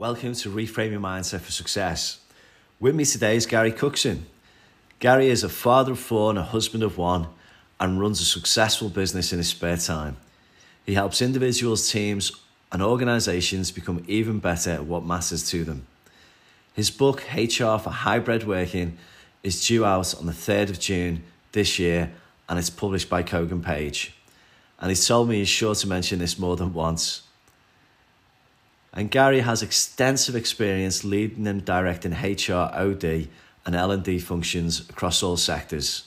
Welcome to Reframe Your Mindset for Success. With me today is Gary Cookson. Gary is a father of four and a husband of one and runs a successful business in his spare time. He helps individuals, teams, and organizations become even better at what matters to them. His book, HR for Hybrid Working, is due out on the 3rd of June this year and it's published by Kogan Page. And he's told me he's sure to mention this more than once. And Gary has extensive experience leading and directing HR, OD, and L&D functions across all sectors.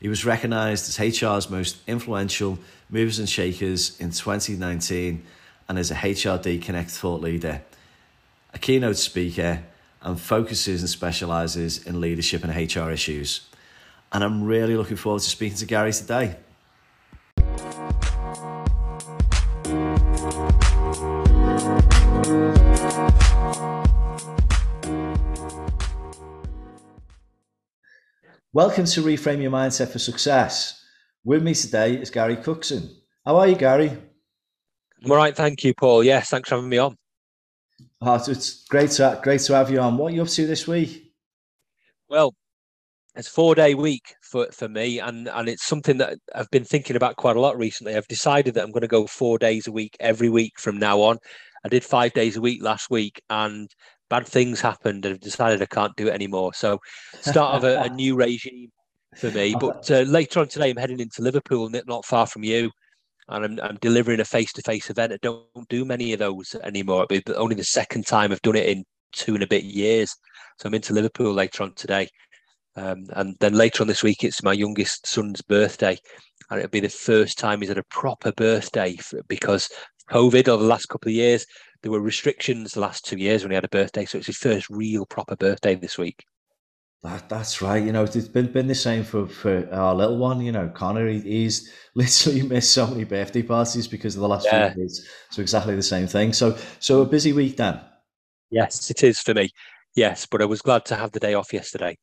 He was recognised as HR's most influential movers and shakers in 2019 and is a HRD Connect thought leader, a keynote speaker, and focuses and specialises in leadership and HR issues. And I'm really looking forward to speaking to Gary today. Welcome to Reframe Your Mindset for Success. With me today is Gary Cookson. How are you, Gary? I'm all right, thank you, Paul. Yes, thanks for having me on. Oh, it's great to great to have you on. What are you up to this week? Well, it's a four day week for, for me, and, and it's something that I've been thinking about quite a lot recently. I've decided that I'm going to go four days a week every week from now on. I did five days a week last week, and bad things happened and I've decided I can't do it anymore. So, start of a, a new regime for me. But uh, later on today, I'm heading into Liverpool, not far from you, and I'm, I'm delivering a face-to-face event. I don't do many of those anymore. It'll be only the second time I've done it in two and a bit years. So I'm into Liverpool later on today. Um, and then later on this week, it's my youngest son's birthday. And it'll be the first time he's had a proper birthday for, because COVID over the last couple of years there were restrictions the last two years when he had a birthday, so it's his first real proper birthday this week. That, that's right. You know, it's been been the same for, for our little one. You know, Connor, he, he's literally missed so many birthday parties because of the last yeah. few years. So exactly the same thing. So so a busy week then. Yes, it is for me. Yes, but I was glad to have the day off yesterday.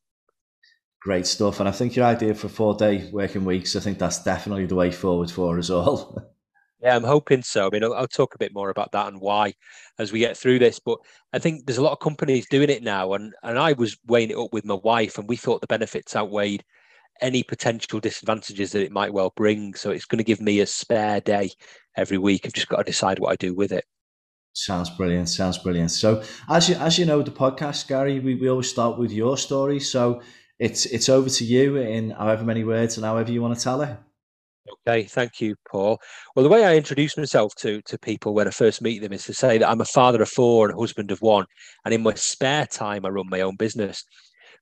Great stuff, and I think your idea for four day working weeks. I think that's definitely the way forward for us all. Yeah, I'm hoping so. I mean, I'll, I'll, talk a bit more about that and why as we get through this. But I think there's a lot of companies doing it now, and and I was weighing it up with my wife, and we thought the benefits outweighed any potential disadvantages that it might well bring. So it's going to give me a spare day every week. I've just got to decide what I do with it. Sounds brilliant. Sounds brilliant. So as you as you know, the podcast, Gary, we, we always start with your story. So it's it's over to you in however many words and however you want to tell it. Okay, thank you, Paul. Well, the way I introduce myself to to people when I first meet them is to say that I'm a father of four and a husband of one, and in my spare time I run my own business.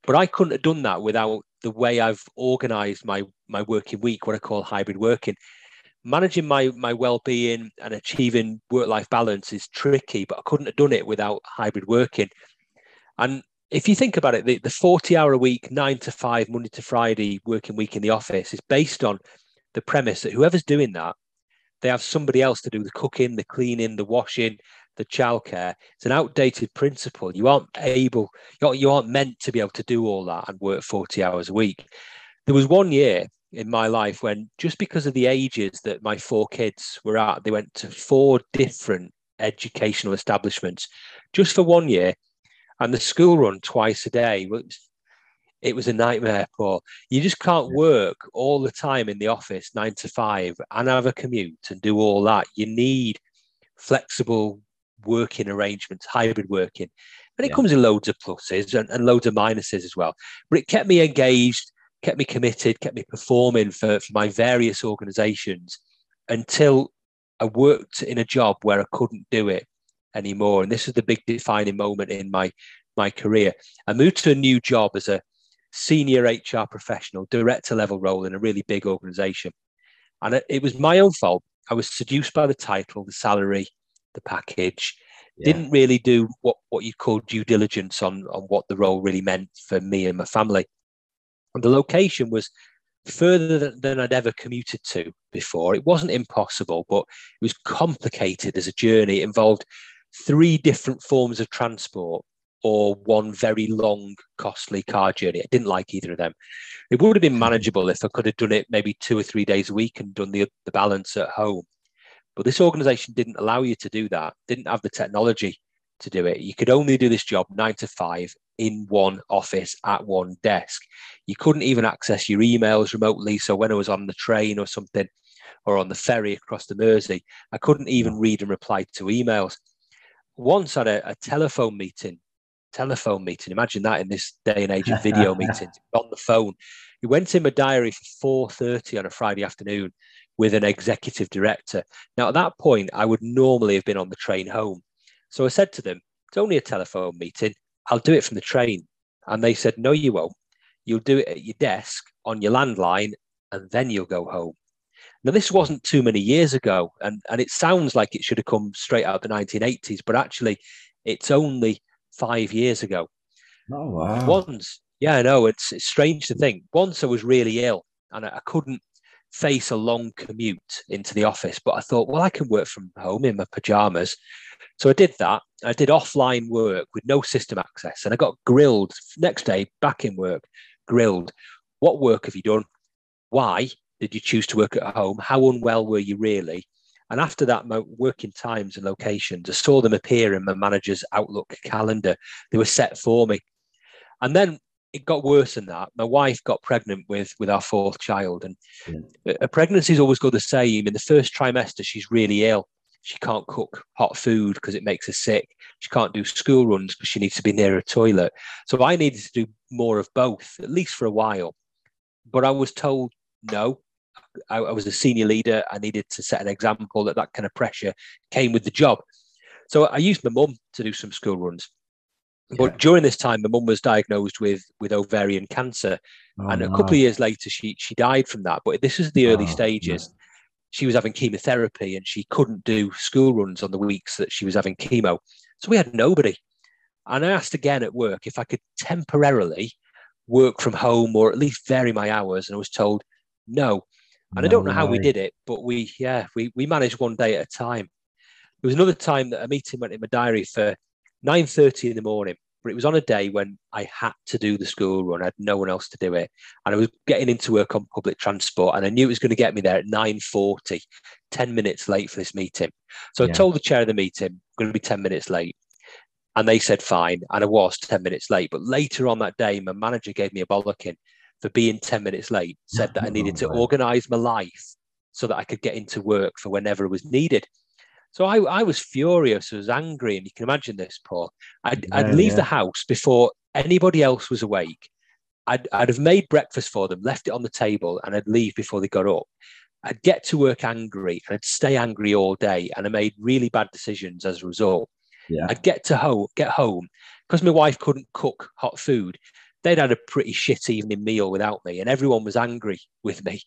But I couldn't have done that without the way I've organised my my working week, what I call hybrid working. Managing my my well-being and achieving work-life balance is tricky, but I couldn't have done it without hybrid working. And if you think about it, the, the 40 hour a week, nine to five, Monday to Friday working week in the office is based on the premise that whoever's doing that, they have somebody else to do the cooking, the cleaning, the washing, the childcare. It's an outdated principle. You aren't able, you aren't meant to be able to do all that and work 40 hours a week. There was one year in my life when, just because of the ages that my four kids were at, they went to four different educational establishments just for one year. And the school run twice a day a nightmare, Paul. You just can't work all the time in the office, nine to five, and have a commute and do all that. You need flexible working arrangements, hybrid working. And it yeah. comes in loads of pluses and, and loads of minuses as well. But it kept me engaged, kept me committed, kept me performing for, for my various organizations until I worked in a job where I couldn't do it anymore. And this was the big defining moment in my my career. I moved to a new job as a senior HR professional, director level role in a really big organization. And it, it was my own fault. I was seduced by the title, the salary, the package. Yeah. Didn't really do what, what you'd call due diligence on, on what the role really meant for me and my family. And the location was further than I'd ever commuted to before. It wasn't impossible, but it was complicated as a journey. It involved three different forms of transport or one very long, costly car journey. I didn't like either of them. It would have been manageable if I could have done it maybe two or three days a week and done the, the balance at home. But this organization didn't allow you to do that, didn't have the technology to do it. You could only do this job nine to five in one office at one desk. You couldn't even access your emails remotely. So when I was on the train or something, or on the ferry across the Mersey, I couldn't even read and reply to emails. Once at a, a telephone meeting, telephone meeting. Imagine that in this day and age of video meetings on the phone. He went in my diary for 4:30 on a Friday afternoon with an executive director. Now at that point, I would normally have been on the train home. So I said to them, "It's only a telephone meeting. I'll do it from the train." And they said, "No, you won't. You'll do it at your desk on your landline, and then you'll go home." Now, this wasn't too many years ago, and, and it sounds like it should have come straight out of the 1980s, but actually, it's only five years ago. Oh, wow. Once, yeah, I know, it's, it's strange to think. Once I was really ill and I, I couldn't face a long commute into the office, but I thought, well, I can work from home in my pajamas. So I did that. I did offline work with no system access, and I got grilled next day back in work, grilled. What work have you done? Why? did you choose to work at home? How unwell were you really? And after that, my working times and locations, I saw them appear in my manager's Outlook calendar. They were set for me. And then it got worse than that. My wife got pregnant with with our fourth child, and yeah. a pregnancies always go the same. In the first trimester, she's really ill. She can't cook hot food because it makes her sick. She can't do school runs because she needs to be near a toilet. So I needed to do more of both, at least for a while. But I was told no, I, I, was a senior leader. I needed to set an example that that kind of pressure came with the job. So I used my mum to do some school runs. But during this time, my mum was diagnosed with with ovarian cancer, oh, and a couple of years later, she she died from that. But this is the early oh, stages. Yeah. She was having chemotherapy, and she couldn't do school runs on the weeks that she was having chemo. So we had nobody. And I asked again at work if I could temporarily work from home or at least vary my hours, and I was told no. And no I don't know way. how we did it, but we, yeah, we, we managed one day at a time. There was another time that a meeting went in my diary for 9.30 in the morning, but it was on a day when I had to do the school run. I had no one else to do it. And I was getting into work on public transport and I knew it was going to get me there at 9.40, 10 minutes late for this meeting. So yeah. I told the chair of the meeting, I'm going to be 10 minutes late. And they said fine. And I was 10 minutes late. But later on that day, my manager gave me a bollocking for being 10 minutes late, said that I oh, needed to organize my life so that I could get into work for whenever it was needed. So I, I was furious, I was angry, and you can imagine this, Paul. I'd, yeah, I'd leave yeah. the house before anybody else was awake. I'd, I'd have made breakfast for them, left it on the table, and I'd leave before they got up. I'd get to work angry and I'd stay angry all day, and I made really bad decisions as a result. Yeah. I'd get to home, get home because my wife couldn't cook hot food they'd had a pretty shit evening meal without me, and everyone was angry with me.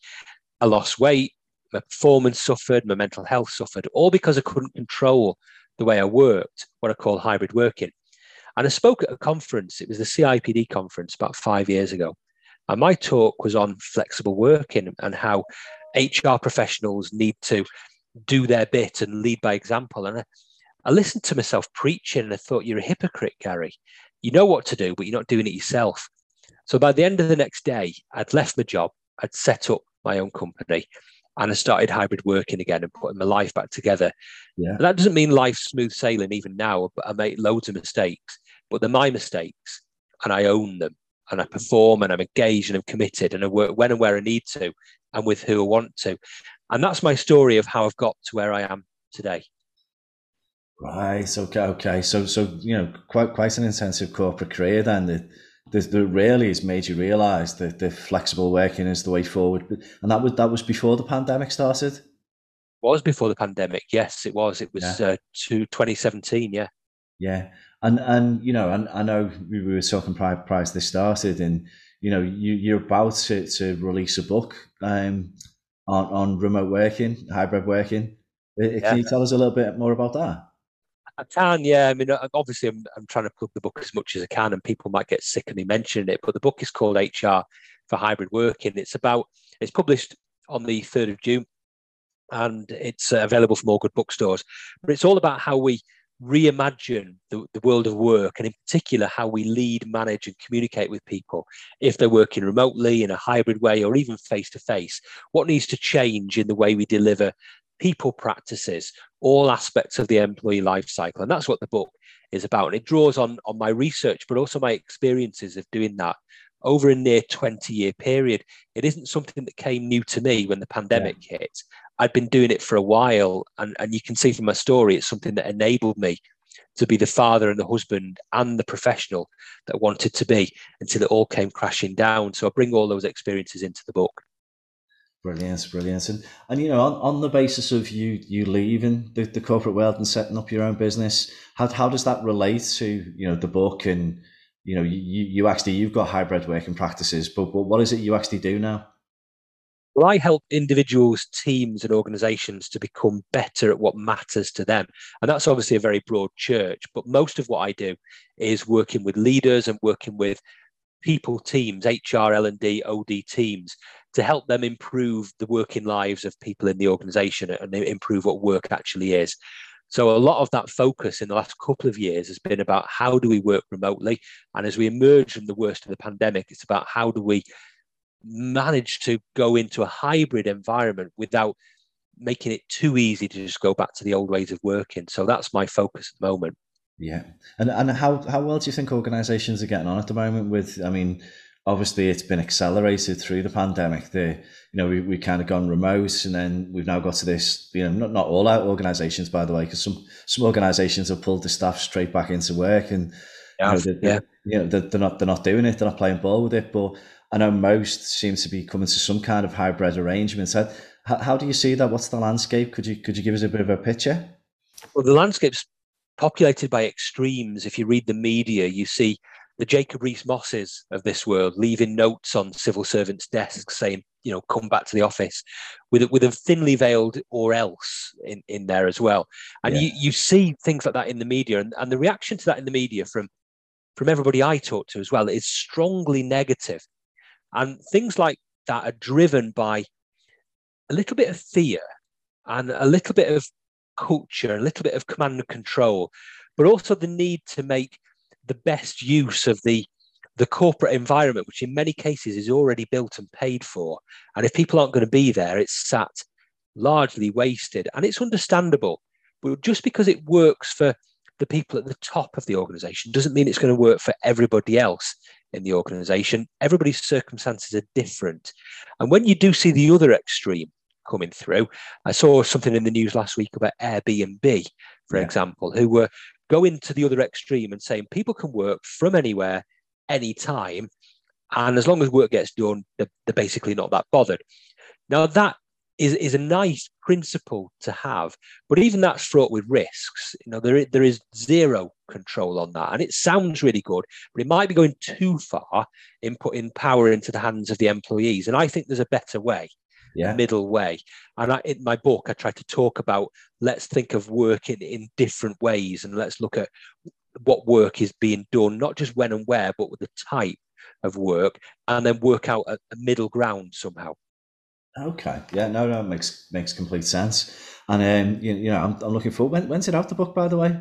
I lost weight, my performance suffered, my mental health suffered, all because I couldn't control the way I worked, what I call hybrid working. And I spoke at a conference, it was the CIPD conference about five years ago. And my talk was on flexible working and how HR professionals need to do their bit and lead by example. And I, I listened to myself preaching and I thought, you're a hypocrite, Gary you know what to do, but you're not doing it yourself. So by the end of the next day, I'd left my job, I'd set up my own company, and I started hybrid working again and putting my life back together. Yeah. that doesn't mean life's smooth sailing even now. I make loads of mistakes, but they're my mistakes, and I own them, and I perform, and I'm engaged, and I'm committed, and I work when and where I need to, and with who I want to. And that's my story of how I've got to where I am today. Right. Okay. Okay. So, so you know, quite quite an intensive corporate career then. That that, that really has made you realise that the flexible working is the way forward. And that was that was before the pandemic started. Was before the pandemic. Yes, it was. It was yeah. uh, to 2017. Yeah. Yeah. And and you know, and I know we were talking prior, prior to this started, and you know, you you're about to, to release a book um on on remote working, hybrid working. Can yeah. you tell us a little bit more about that? I can, yeah. I mean, obviously, I'm, I'm trying to plug the book as much as I can, and people might get sick of me mentioning it. But the book is called HR for Hybrid Working. It's about it's published on the third of June, and it's uh, available from all good bookstores. But it's all about how we reimagine the, the world of work, and in particular, how we lead, manage, and communicate with people if they're working remotely in a hybrid way or even face to face. What needs to change in the way we deliver people practices, all aspects of the employee life cycle. And that's what the book is about. And it draws on, on my research, but also my experiences of doing that over a near 20 year period. It isn't something that came new to me when the pandemic yeah. hit. I'd been doing it for a while. And, and you can see from my story, it's something that enabled me to be the father and the husband and the professional that I wanted to be until it all came crashing down. So I bring all those experiences into the book. Brilliant, brilliant. And, and you know, on, on the basis of you you leaving the, the corporate world and setting up your own business, how, how does that relate to, you know, the book and, you know, you, you actually, you've got hybrid working practices, but, but what is it you actually do now? Well, I help individuals, teams, and organizations to become better at what matters to them. And that's obviously a very broad church, but most of what I do is working with leaders and working with people teams, HR, L&D, OD teams to help them improve the working lives of people in the organization and improve what work actually is. So a lot of that focus in the last couple of years has been about how do we work remotely? And as we emerge from the worst of the pandemic, it's about how do we manage to go into a hybrid environment without making it too easy to just go back to the old ways of working. So that's my focus at the moment. Yeah, and and how how well do you think organisations are getting on at the moment? With I mean, obviously it's been accelerated through the pandemic. The you know we we kind of gone remote, and then we've now got to this. You know, not not all our organisations, by the way, because some some organisations have pulled the staff straight back into work, and yeah, you know, they're, yeah. you know they're, they're not they're not doing it. They're not playing ball with it, but I know most seem to be coming to some kind of hybrid arrangement. So how, how do you see that? What's the landscape? Could you could you give us a bit of a picture? Well, the landscape's populated by extremes. If you read the media, you see the Jacob Rees-Moggs of this world leaving notes on civil servants' desks saying, you know, come back to the office with a, with a thinly veiled or else in, in there as well. And yeah. you, you see things like that in the media. And, and the reaction to that in the media from, from everybody I talk to as well is strongly negative. And things like that are driven by a little bit of fear and a little bit of culture, a little bit of command and control, but also the need to make the best use of the the corporate environment, which in many cases is already built and paid for. And if people aren't going to be there, it's sat largely wasted. And it's understandable. But just because it works for the people at the top of the organization doesn't mean it's going to work for everybody else in the organization. Everybody's circumstances are different. And when you do see the other extreme coming through, I saw something in the news last week about Airbnb, for yeah. example, who were going to the other extreme and saying people can work from anywhere, anytime. And as long as work gets done, they're, they're basically not that bothered. Now, that is, is a nice principle to have, but even that's fraught with risks. You know, there, there is zero control on that. And it sounds really good, but it might be going too far in putting power into the hands of the employees. And I think there's a better way. Yeah. middle way. And I, in my book, I try to talk about let's think of work in, in different ways and let's look at what work is being done, not just when and where, but with the type of work, and then work out a, a middle ground somehow. Okay. Yeah. No. No. Makes makes complete sense. And um, you, you know, I'm, I'm looking forward. When, when's it out the book, by the way?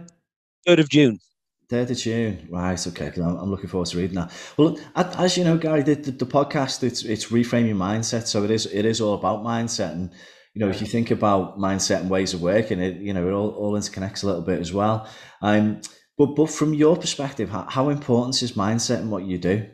Third of June. Third of June, right? Okay, I'm, I'm looking forward to reading that. Well, as you know, Gary, the, the, the podcast it's it's reframing mindset, so it is it is all about mindset, and you know, if you think about mindset and ways of working, it you know it all, all interconnects a little bit as well. Um, but but from your perspective, how, how important is mindset in what you do?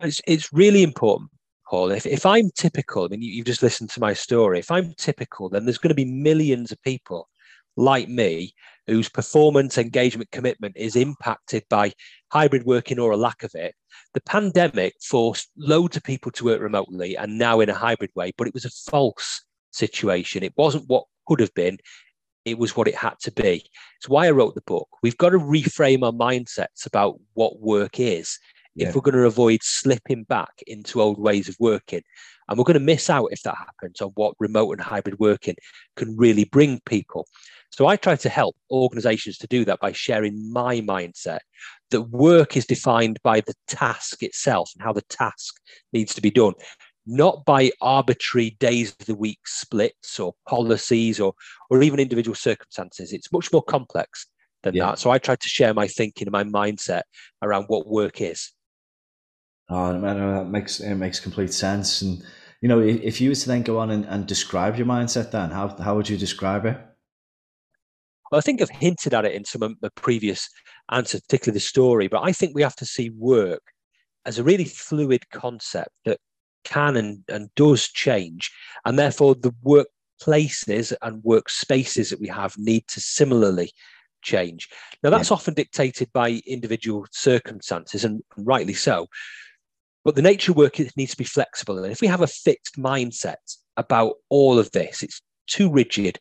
It's it's really important Paul, if, if I'm typical, I mean, you, you've just listened to my story. If I'm typical, then there's going to be millions of people like me whose performance, engagement, commitment is impacted by hybrid working or a lack of it. The pandemic forced loads of people to work remotely and now in a hybrid way, but it was a false situation. It wasn't what could have been, it was what it had to be. It's why I wrote the book. We've got to reframe our mindsets about what work is yeah. if we're going to avoid slipping back into old ways of working. And we're going to miss out if that happens on what remote and hybrid working can really bring people. So I try to help organizations to do that by sharing my mindset that work is defined by the task itself and how the task needs to be done, not by arbitrary days of the week splits or policies or, or even individual circumstances. It's much more complex than yeah. that. So I try to share my thinking and my mindset around what work is. Oh, man, that makes it makes complete sense. And you know, if, you were to then go on and, and describe your mindset, then how how would you describe it? Well, I think I've hinted at it in some of the previous answers, particularly the story, but I think we have to see work as a really fluid concept that can and, and does change. And therefore, the workplaces and workspaces that we have need to similarly change. Now, that's yeah. often dictated by individual circumstances, and rightly so. But the nature of work needs to be flexible. And if we have a fixed mindset about all of this, it's too rigid,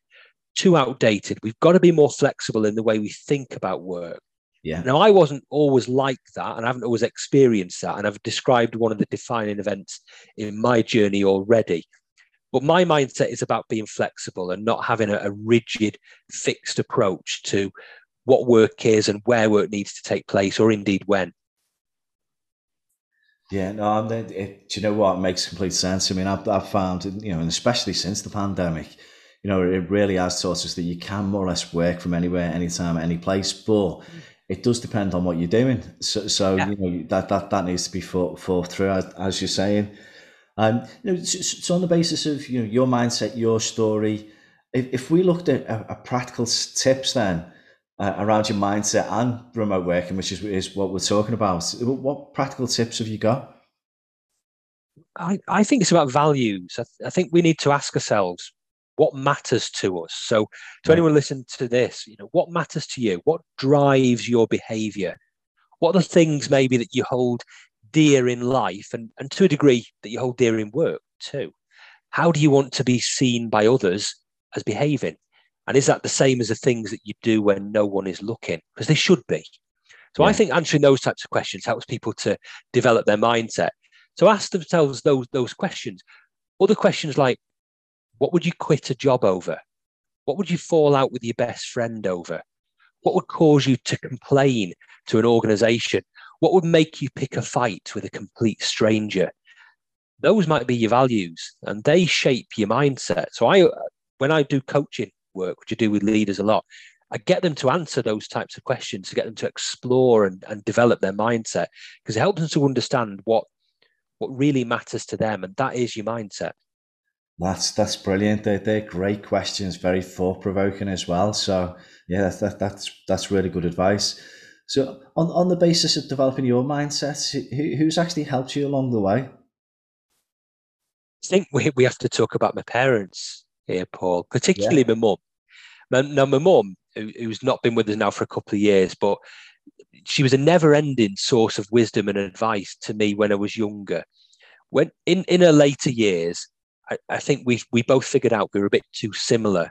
too outdated. We've got to be more flexible in the way we think about work. Yeah. Now, I wasn't always like that, and I haven't always experienced that. And I've described one of the defining events in my journey already. But my mindset is about being flexible and not having a, a rigid, fixed approach to what work is and where work needs to take place, or indeed when. Yeah, no, I'm, it, do you know what? It makes complete sense. I mean, I've, I've found, you know, and especially since the pandemic, you know, it really has taught us that you can more or less work from anywhere, anytime, any place, but it does depend on what you're doing. So, so yeah. you know, that, that, that needs to be thought, thought through, as, as you're saying. Um, you know, so, so, on the basis of, you know, your mindset, your story, if, if we looked at a, a practical tips then, uh, around your mindset and remote working, which is, is what we're talking about. What practical tips have you got? I, I think it's about values. I, th- I think we need to ask ourselves what matters to us. So, to anyone listen to this, you know, what matters to you? What drives your behavior? What are the things maybe that you hold dear in life and, and to a degree that you hold dear in work too? How do you want to be seen by others as behaving? And is that the same as the things that you do when no one is looking? Because they should be. So yeah. I think answering those types of questions helps people to develop their mindset. So ask themselves those those questions. Other questions like, what would you quit a job over? What would you fall out with your best friend over? What would cause you to complain to an organization? What would make you pick a fight with a complete stranger? Those might be your values and they shape your mindset. So I when I do coaching work, which I do with leaders a lot, I get them to answer those types of questions, to get them to explore and, and develop their mindset, because it helps them to understand what what really matters to them, and that is your mindset. That's that's brilliant. They're, they're great questions, very thought provoking as well. So yeah, that's that, that's that's really good advice. So on on the basis of developing your mindset, who, who's actually helped you along the way? I think we, we have to talk about my parents here, Paul, particularly yeah. my mum. Now, my mum, who, who's not been with us now for a couple of years, but she was a never-ending source of wisdom and advice to me when I was younger. When in in her later years, I, I think we we both figured out we were a bit too similar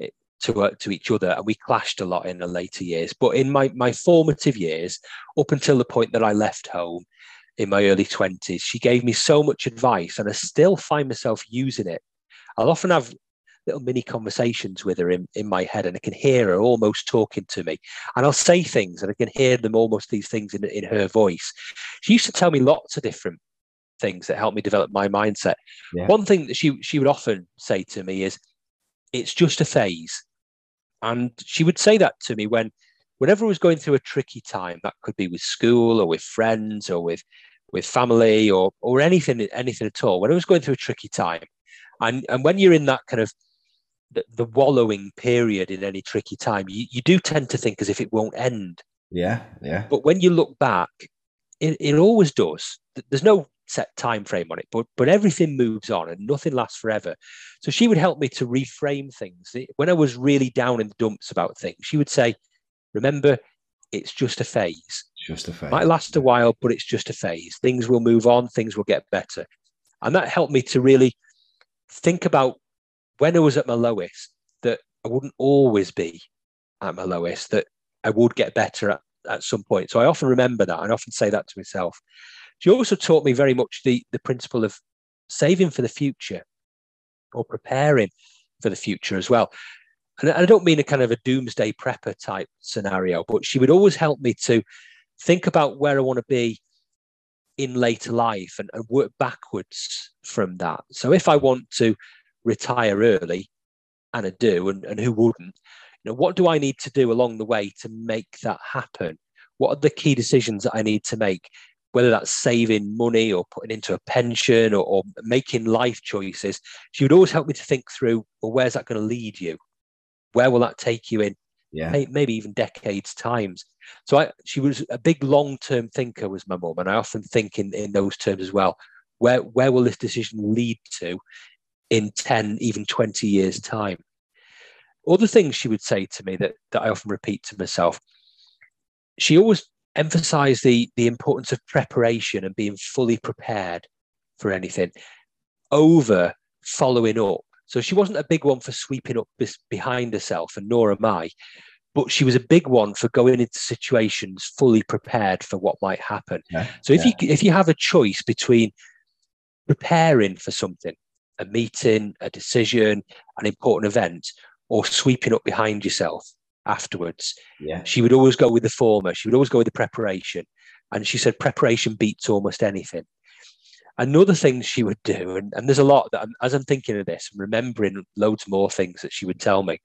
eh, to uh, to each other, and we clashed a lot in the later years. But in my my formative years, up until the point that I left home in my early twenties, she gave me so much advice, and I still find myself using it. I'll often have little mini conversations with her in, in my head and I can hear her almost talking to me. And I'll say things and I can hear them almost these things in, in her voice. She used to tell me lots of different things that helped me develop my mindset. Yeah. One thing that she she would often say to me is, it's just a phase. And she would say that to me when whenever I was going through a tricky time, that could be with school or with friends or with with family or or anything anything at all. When I was going through a tricky time, and and when you're in that kind of the, the wallowing period in any tricky time, you, you do tend to think as if it won't end. Yeah, yeah. But when you look back, it, it always does. There's no set time frame on it, but but everything moves on and nothing lasts forever. So she would help me to reframe things. When I was really down in the dumps about things, she would say, "Remember, it's just a phase. Just a phase. Might last a while, but it's just a phase. Things will move on. Things will get better." And that helped me to really think about when I was at my lowest, that I wouldn't always be at my lowest, that I would get better at, at some point. So I often remember that and often say that to myself. She also taught me very much the, the principle of saving for the future or preparing for the future as well. And I don't mean a kind of a doomsday prepper type scenario, but she would always help me to think about where I want to be in later life and, and work backwards from that. So if I want to retire early, and I do, and, and who wouldn't? You know, what do I need to do along the way to make that happen? What are the key decisions that I need to make? Whether that's saving money or putting into a pension or, or making life choices, she would always help me to think through, well, where's that going to lead you? Where will that take you in? Yeah. Maybe even decades times. So I, she was a big long-term thinker, was my mum, and I often think in, in those terms as well. Where where will this decision lead to in 10, even 20 years' time? Other things she would say to me that, that I often repeat to myself. She always emphasized the, the importance of preparation and being fully prepared for anything over following up. So she wasn't a big one for sweeping up behind herself, and nor am I but she was a big one for going into situations fully prepared for what might happen. Yeah, so if yeah. you if you have a choice between preparing for something, a meeting, a decision, an important event, or sweeping up behind yourself afterwards, yeah. she would always go with the former. She would always go with the preparation. And she said preparation beats almost anything. Another thing she would do, and, and there's a lot that I'm, as I'm thinking of this, I'm remembering loads more things that she would tell me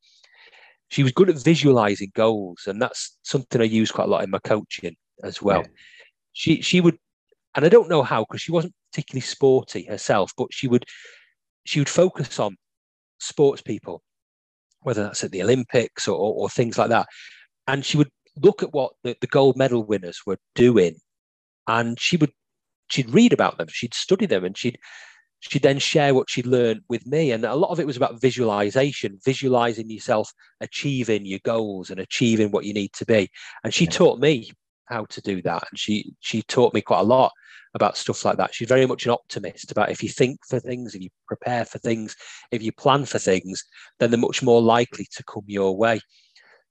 she was good at visualizing goals, and that's something I use quite a lot in my coaching as well. Yeah. She she would, and I don't know how because she wasn't particularly sporty herself, but she would she would focus on sports people, whether that's at the Olympics or, or, or things like that, and she would look at what the, the gold medal winners were doing, and she would she'd read about them, she'd study them, and she'd she'd then share what she'd learned with me. And a lot of it was about visualization, visualizing yourself achieving your goals and achieving what you need to be. And she yeah. taught me how to do that. And she she taught me quite a lot about stuff like that. She's very much an optimist about if you think for things, if you prepare for things, if you plan for things, then they're much more likely to come your way.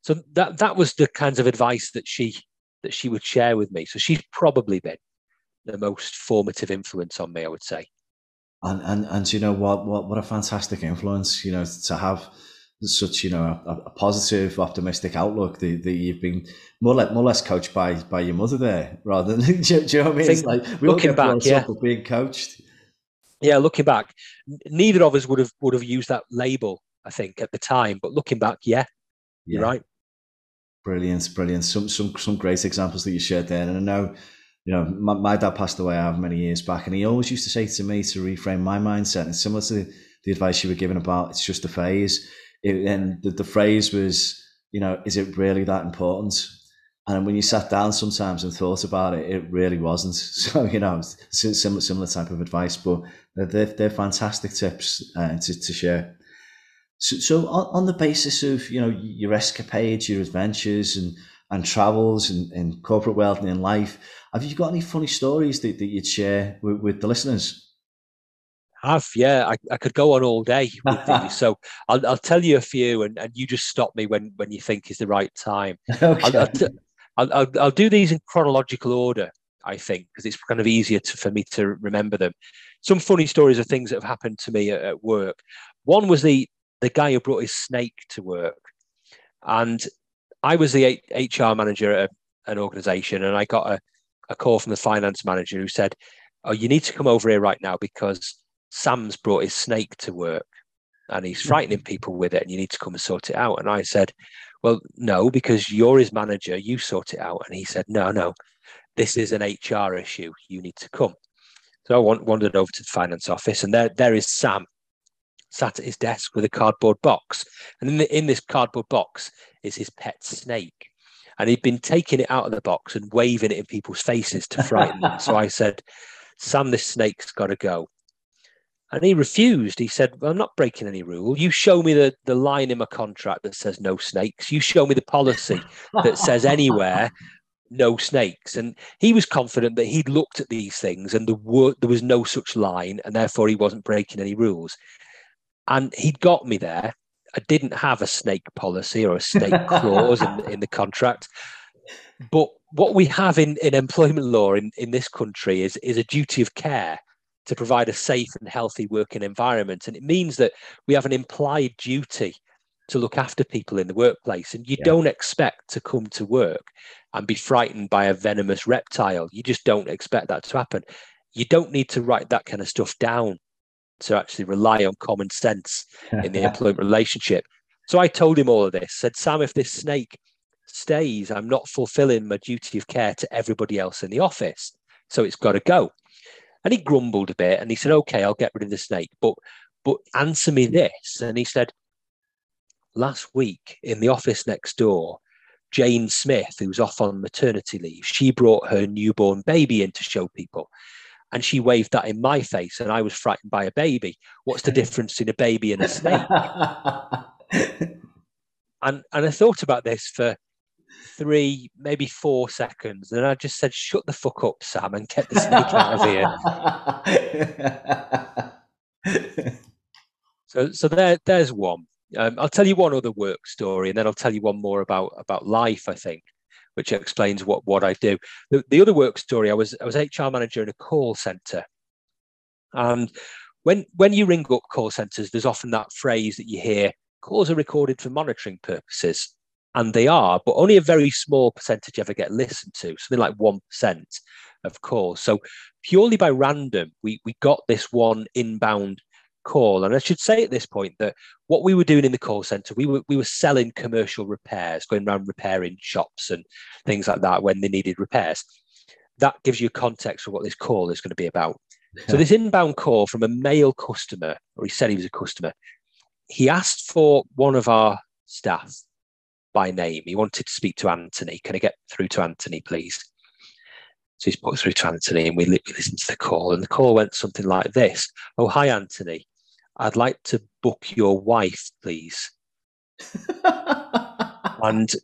So that that was the kinds of advice that she that she would share with me. So she's probably been the most formative influence on me, I would say and and and you know what what what a fantastic influence you know to have such you know a, a positive optimistic outlook that, that you've been more like more or less coached by by your mother there rather than do, you, do you know what I mean? It's like we looking back, yeah, being coached. Yeah, looking back, neither of us would have would have used that label, I think, at the time. But looking back, yeah, yeah. you're right. Brilliant, brilliant. Some some some great examples that you shared there, and I know you know, my, my dad passed away however many years back, and he always used to say to me to reframe my mindset. And similar to the, the advice you were given about it's just a phase. It, and the, the phrase was, you know, is it really that important? And when you sat down sometimes and thought about it, it really wasn't. So, you know, similar, similar type of advice, but they're, they're fantastic tips uh, to, to share. So, so on, on the basis of, you know, your escapades, your adventures and, and travels and, in corporate world and in life, have you got any funny stories that, that you'd share with, with the listeners? Have yeah I, I could go on all day so I'll, I'll tell you a few and, and you just stop me when when you think is the right time. Okay. I'll, I'll, t- I'll, I'll, do these in chronological order I think because it's kind of easier to, for me to remember them. Some funny stories of things that have happened to me at, at work. One was the the guy who brought his snake to work. And I was the HR manager at an organization and I got a a call from the finance manager who said, "Oh, you need to come over here right now because Sam's brought his snake to work, and he's frightening people with it, and you need to come and sort it out." And I said, "Well, no, because you're his manager. You sort it out." And he said, "No, no, this is an HR issue. You need to come." So I wandered over to the finance office, and there, there is Sam, sat at his desk with a cardboard box, and in, the, in this cardboard box is his pet snake and he'd been taking it out of the box and waving it in people's faces to frighten them. So I said, Sam, this snake's got to go. And he refused. He said, well, I'm not breaking any rule. You show me the, the line in my contract that says no snakes. You show me the policy that says anywhere no snakes. And he was confident that he'd looked at these things and the wor- there was no such line, and therefore he wasn't breaking any rules. And he'd got me there. I didn't have a snake policy or a snake clause in, in the contract. But what we have in, in employment law in, in this country is, is a duty of care to provide a safe and healthy working environment. And it means that we have an implied duty to look after people in the workplace. And you yeah. don't expect to come to work and be frightened by a venomous reptile. You just don't expect that to happen. You don't need to write that kind of stuff down to actually rely on common sense in the employment relationship. So I told him all of this, said, Sam, if this snake stays, I'm not fulfilling my duty of care to everybody else in the office. So it's got to go. And he grumbled a bit and he said, okay, I'll get rid of the snake, but, but answer me this. And he said, last week in the office next door, Jane Smith, who's off on maternity leave, she brought her newborn baby in to show people. And she waved that in my face, and I was frightened by a baby. What's the difference in a baby and a snake? and and I thought about this for three, maybe four seconds, and I just said, "Shut the fuck up, Sam, and get the snake out of here." so, so there, there's one. Um, I'll tell you one other work story, and then I'll tell you one more about about life. I think, which explains what what I do. The, the other work story, I was I was HR manager in a call center, and when when you ring up call centers, there's often that phrase that you hear: calls are recorded for monitoring purposes, and they are, but only a very small percentage ever get listened to, something like one percent of course. So purely by random, we we got this one inbound call. And I should say at this point that what we were doing in the call center, we were we were selling commercial repairs, going around repairing shops and things like that when they needed repairs. That gives you context for what this call is going to be about. So this inbound call from a male customer, or he said he was a customer, he asked for one of our staff by name. He wanted to speak to Anthony. Can I get through to Anthony, please? So he's put through to Anthony, and we, li- we listened to the call. And the call went something like this: "Oh, hi, Anthony. I'd like to book your wife, please. and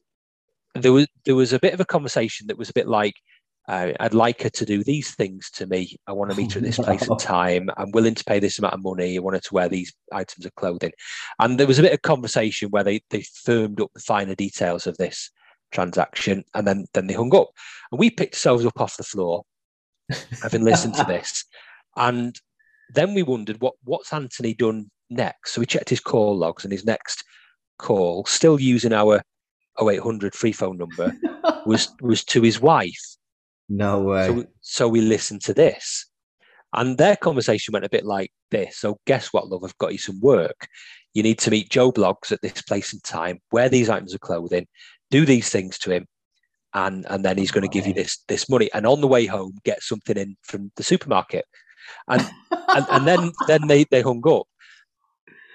there was there was a bit of a conversation that was a bit like, uh, I'd like her to do these things to me. I want to meet her at this place and time. I'm willing to pay this amount of money. I want her to wear these items of clothing. And there was a bit of conversation where they they firmed up the finer details of this transaction, and then then they hung up. And we picked ourselves up off the floor, having listened to this, and then we wondered what what's Anthony done next. So we checked his call logs and his next call, still using our 0800 free phone number, was was to his wife. No way. So, so we listened to this. And their conversation went a bit like this. So guess what, love? I've got you some work. You need to meet Joe Bloggs at this place and time, wear these items of clothing, do these things to him, and and then he's going to give you this this money. And on the way home, get something in from the supermarket and and, and then then they they hung up,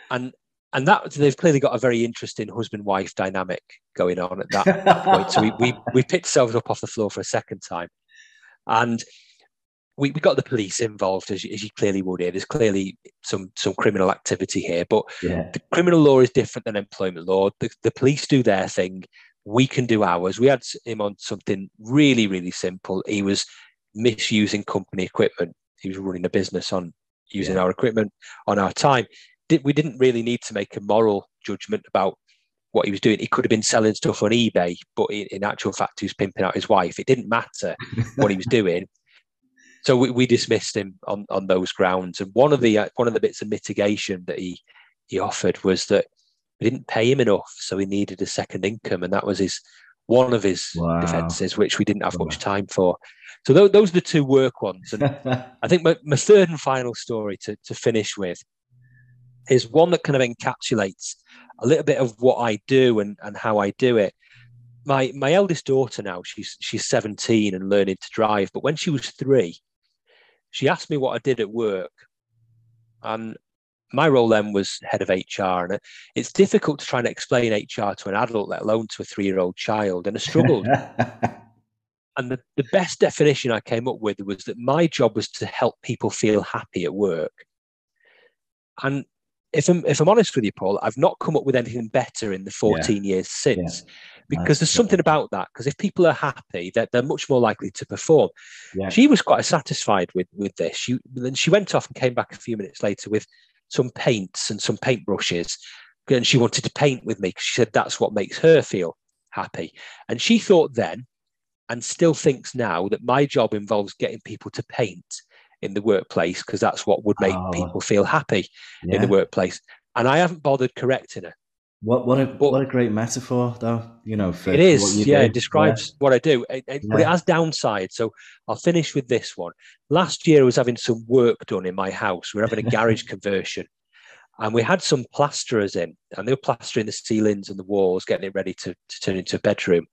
and and that they've clearly got a very interesting husband wife dynamic going on at that point. So we we we picked ourselves up off the floor for a second time, and. We, we got the police involved as you, as you clearly would here. There's clearly some some criminal activity here, but yeah. the criminal law is different than employment law. The, the police do their thing. We can do ours. We had him on something really, really simple. He was misusing company equipment he was running a business on using our equipment on our time. Did, we didn't really need to make a moral judgment about what he was doing. He could have been selling stuff on eBay, but in, in actual fact, he was pimping out his wife. It didn't matter what he was doing. So we, we dismissed him on, on those grounds. And one of the uh, one of the bits of mitigation that he he offered was that we didn't pay him enough, so he needed a second income, and that was his one of his wow. defences, which we didn't have wow. much time for. So th- those are the two work ones. And I think my, my third and final story to, to finish with is one that kind of encapsulates a little bit of what I do and, and how I do it. My my eldest daughter now, she's she's 17 and learning to drive. But when she was three, she asked me what I did at work. And my role then was head of HR. And it's difficult to try and explain HR to an adult, let alone to a three year old child. And I struggled. and the, the best definition I came up with was that my job was to help people feel happy at work. And if I'm if I'm honest with you, Paul, I've not come up with anything better in the 14 yeah. years since. Yeah. Because there's something about that. Because if people are happy, that they're, they're much more likely to perform. Yeah. She was quite satisfied with with this. She then she went off and came back a few minutes later with some paints and some paintbrushes, and she wanted to paint with me because she said that's what makes her feel happy. And she thought then and still thinks now that my job involves getting people to paint in the workplace because that's what would make oh, people feel happy yeah. in the workplace. And I haven't bothered correcting her. What what a but, what a great metaphor, though. You know, it is. yeah, do. it describes yeah. what I do, it, it, yeah. but it has downsides. So I'll finish with this one. Last year, I was having some work done in my house. We are having a garage conversion, and we had some plasterers in, and they were plastering the ceilings and the walls, getting it ready to, to turn into a bedroom.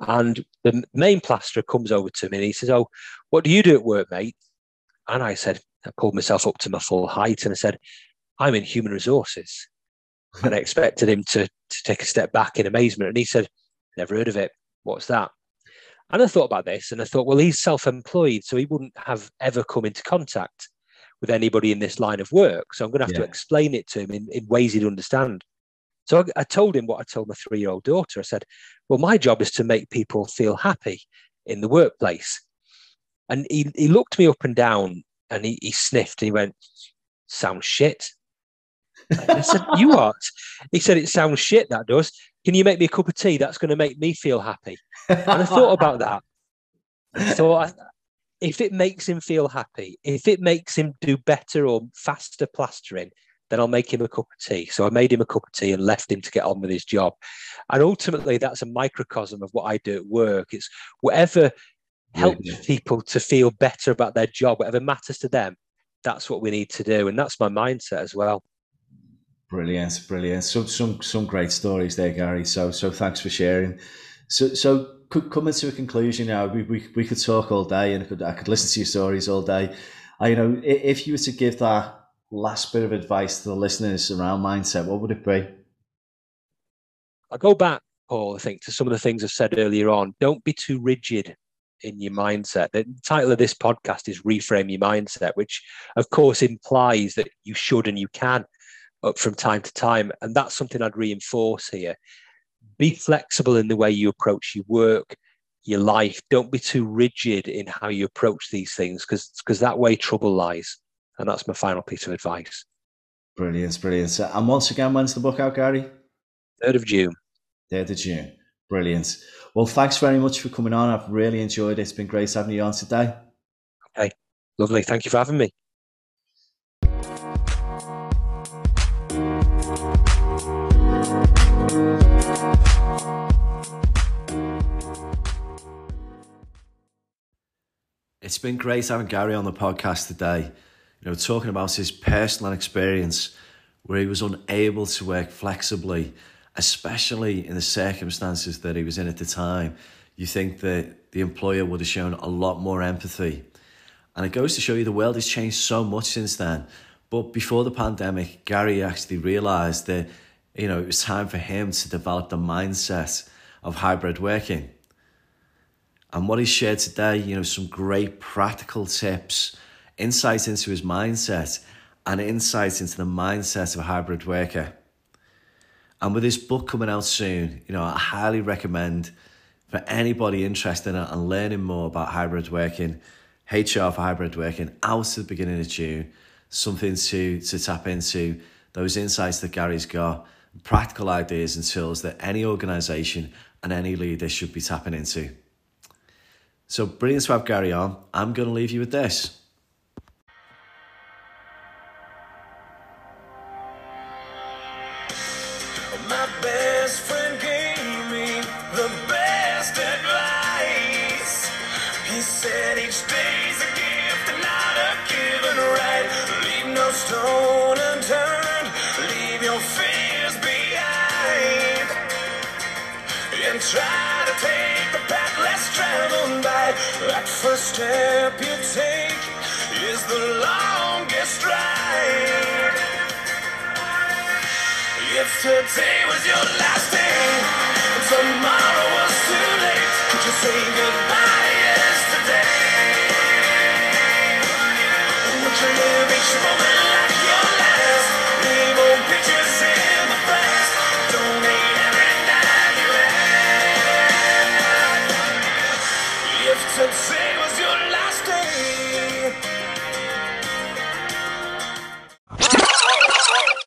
And the main plasterer comes over to me and he says, Oh, what do you do at work, mate? And I said, I pulled myself up to my full height and I said, I'm in human resources. Hmm. and I expected him to, to take a step back in amazement. And he said, Never heard of it. What's that? And I thought about this and I thought, well, he's self employed, so he wouldn't have ever come into contact with anybody in this line of work. So I'm going to have yeah. to explain it to him in, in ways he'd understand. So I, I told him what I told my three year old daughter. I said, well, my job is to make people feel happy in the workplace. And he, he looked me up and down and he, he sniffed and he went, sounds shit. I said, you what? He said, it sounds shit, that does. Can you make me a cup of tea? That's going to make me feel happy. And I thought about that. I thought, if it makes him feel happy, if it makes him do better or faster plastering, then I'll make him a cup of tea. So I made him a cup of tea and left him to get on with his job. And ultimately, that's a microcosm of what I do at work. It's whatever helps yeah. people to feel better about their job, whatever matters to them, that's what we need to do. And that's my mindset as well. Brilliant, brilliant. Some some some great stories there, Gary. So so thanks for sharing. So so coming to a conclusion now, we, we, we could talk all day and I could I could listen to your stories all day. I you know if you were to give that last bit of advice to the listeners around mindset, what would it be? I go back, Paul, I think, to some of the things I said earlier on. Don't be too rigid in your mindset. The title of this podcast is Reframe Your Mindset, which of course implies that you should and you can up from time to time. And that's something I'd reinforce here. Be flexible in the way you approach your work, your life. Don't be too rigid in how you approach these things because because that way trouble lies. And that's my final piece of advice. Brilliant, brilliant. And once again, when's the book out, Gary? 3rd of June. 3rd of June. Brilliant. Well, thanks very much for coming on. I've really enjoyed it. It's been great having you on today. Okay, lovely. Thank you for having me. It's been great having Gary on the podcast today. You know, talking about his personal experience where he was unable to work flexibly, especially in the circumstances that he was in at the time. You think that the employer would have shown a lot more empathy. And it goes to show you the world has changed so much since then. But before the pandemic, Gary actually realized that, you know, it was time for him to develop the mindset of hybrid working. And what he shared today, you know, some great practical tips, insights into his mindset, and insights into the mindset of a hybrid worker. And with this book coming out soon, you know, I highly recommend for anybody interested in it and learning more about hybrid working, HR for hybrid working, out at the beginning of June, something to, to tap into, those insights that Gary's got, practical ideas and tools that any organization and any leader should be tapping into. So brilliant to have Gary on. I'm going to leave you with this. Best friend gave me the best advice. He said each day's a gift and not a given right. Leave no stone unturned. Leave your fears behind. And try to take the path less traveled by. That first step you take is the longest ride. If today was your last day, and tomorrow was too late, could you say goodbye yesterday? Would you live each moment